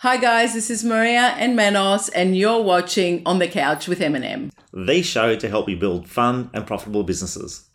Hi guys, this is Maria and Manos, and you're watching On the Couch with M&M. The show to help you build fun and profitable businesses.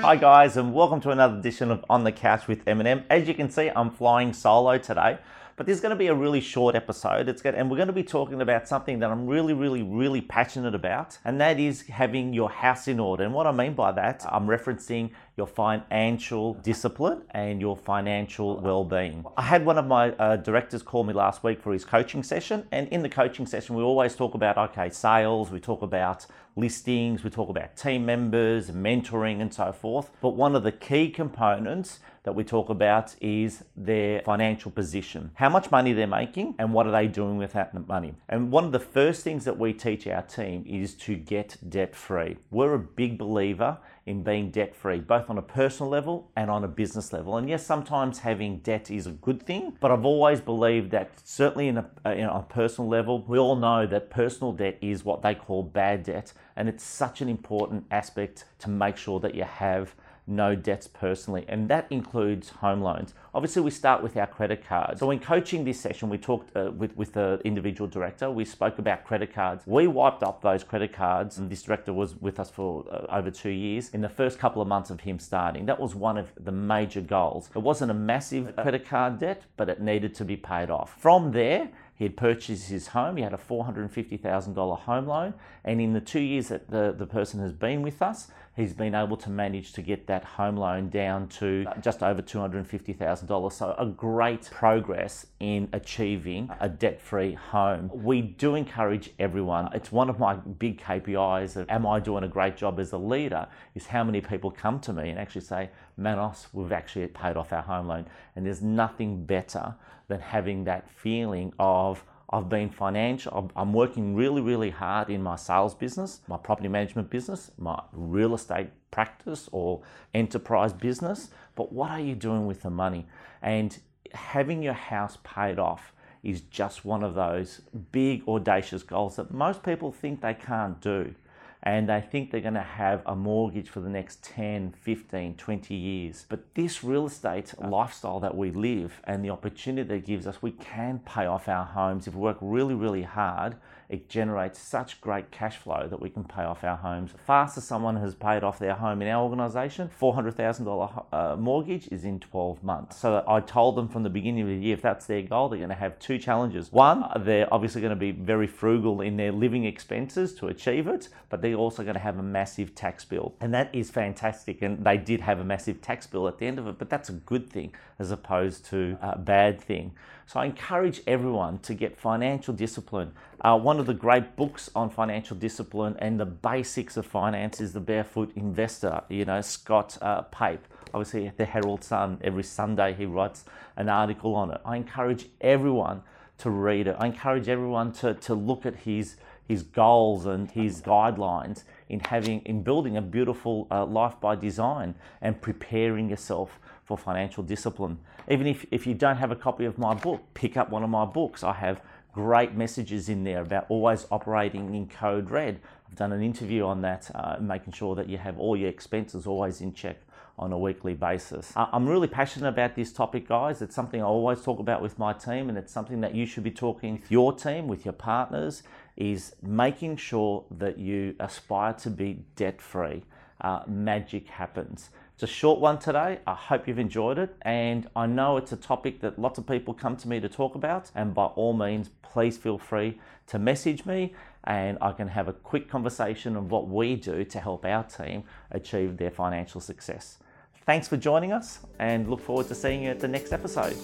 Hi guys, and welcome to another edition of On the Couch with M&M. As you can see, I'm flying solo today, but this is going to be a really short episode. It's going, and we're going to be talking about something that I'm really, really, really passionate about, and that is having your house in order. And what I mean by that, I'm referencing your financial discipline and your financial well-being. I had one of my uh, directors call me last week for his coaching session, and in the coaching session, we always talk about okay, sales. We talk about listings, we talk about team members, mentoring, and so forth. But one of the key components that we talk about is their financial position. How much money they're making and what are they doing with that money. And one of the first things that we teach our team is to get debt free. We're a big believer in being debt free, both on a personal level and on a business level. And yes, sometimes having debt is a good thing, but I've always believed that certainly in a, uh, in a personal level, we all know that personal debt is what they call bad debt. And it's such an important aspect to make sure that you have no debts personally, and that includes home loans. Obviously, we start with our credit cards. So, in coaching this session, we talked uh, with, with the individual director, we spoke about credit cards. We wiped up those credit cards, and this director was with us for uh, over two years in the first couple of months of him starting. That was one of the major goals. It wasn't a massive credit card debt, but it needed to be paid off. From there, he had purchased his home. He had a $450,000 home loan. And in the two years that the, the person has been with us, he's been able to manage to get that home loan down to uh, just over $250,000. So, a great progress in achieving a debt free home. We do encourage everyone. It's one of my big KPIs of am I doing a great job as a leader? Is how many people come to me and actually say, Manos, we've actually paid off our home loan. And there's nothing better than having that feeling of I've been financial, I'm working really, really hard in my sales business, my property management business, my real estate practice or enterprise business. But what are you doing with the money? And having your house paid off is just one of those big, audacious goals that most people think they can't do and they think they're going to have a mortgage for the next 10, 15, 20 years. But this real estate lifestyle that we live and the opportunity that gives us, we can pay off our homes if we work really, really hard it generates such great cash flow that we can pay off our homes. Faster someone has paid off their home in our organisation, $400,000 uh, mortgage is in 12 months. So I told them from the beginning of the year, if that's their goal, they're going to have two challenges. One, they're obviously going to be very frugal in their living expenses to achieve it, but they're also going to have a massive tax bill. And that is fantastic. And they did have a massive tax bill at the end of it, but that's a good thing as opposed to a bad thing. So I encourage everyone to get financial discipline. Uh, one of the great books on financial discipline and the basics of finance is The Barefoot Investor, you know, Scott uh, Pape. Obviously, at the Herald Sun, every Sunday he writes an article on it. I encourage everyone to read it. I encourage everyone to, to look at his, his goals and his guidelines in having in building a beautiful uh, life by design and preparing yourself for financial discipline. Even if, if you don't have a copy of my book, pick up one of my books. I have great messages in there about always operating in code red. I've done an interview on that, uh, making sure that you have all your expenses always in check on a weekly basis. I'm really passionate about this topic, guys. It's something I always talk about with my team, and it's something that you should be talking with your team, with your partners, is making sure that you aspire to be debt free. Uh, magic happens. It's a short one today. I hope you've enjoyed it. And I know it's a topic that lots of people come to me to talk about. And by all means, please feel free to message me and I can have a quick conversation of what we do to help our team achieve their financial success. Thanks for joining us and look forward to seeing you at the next episode.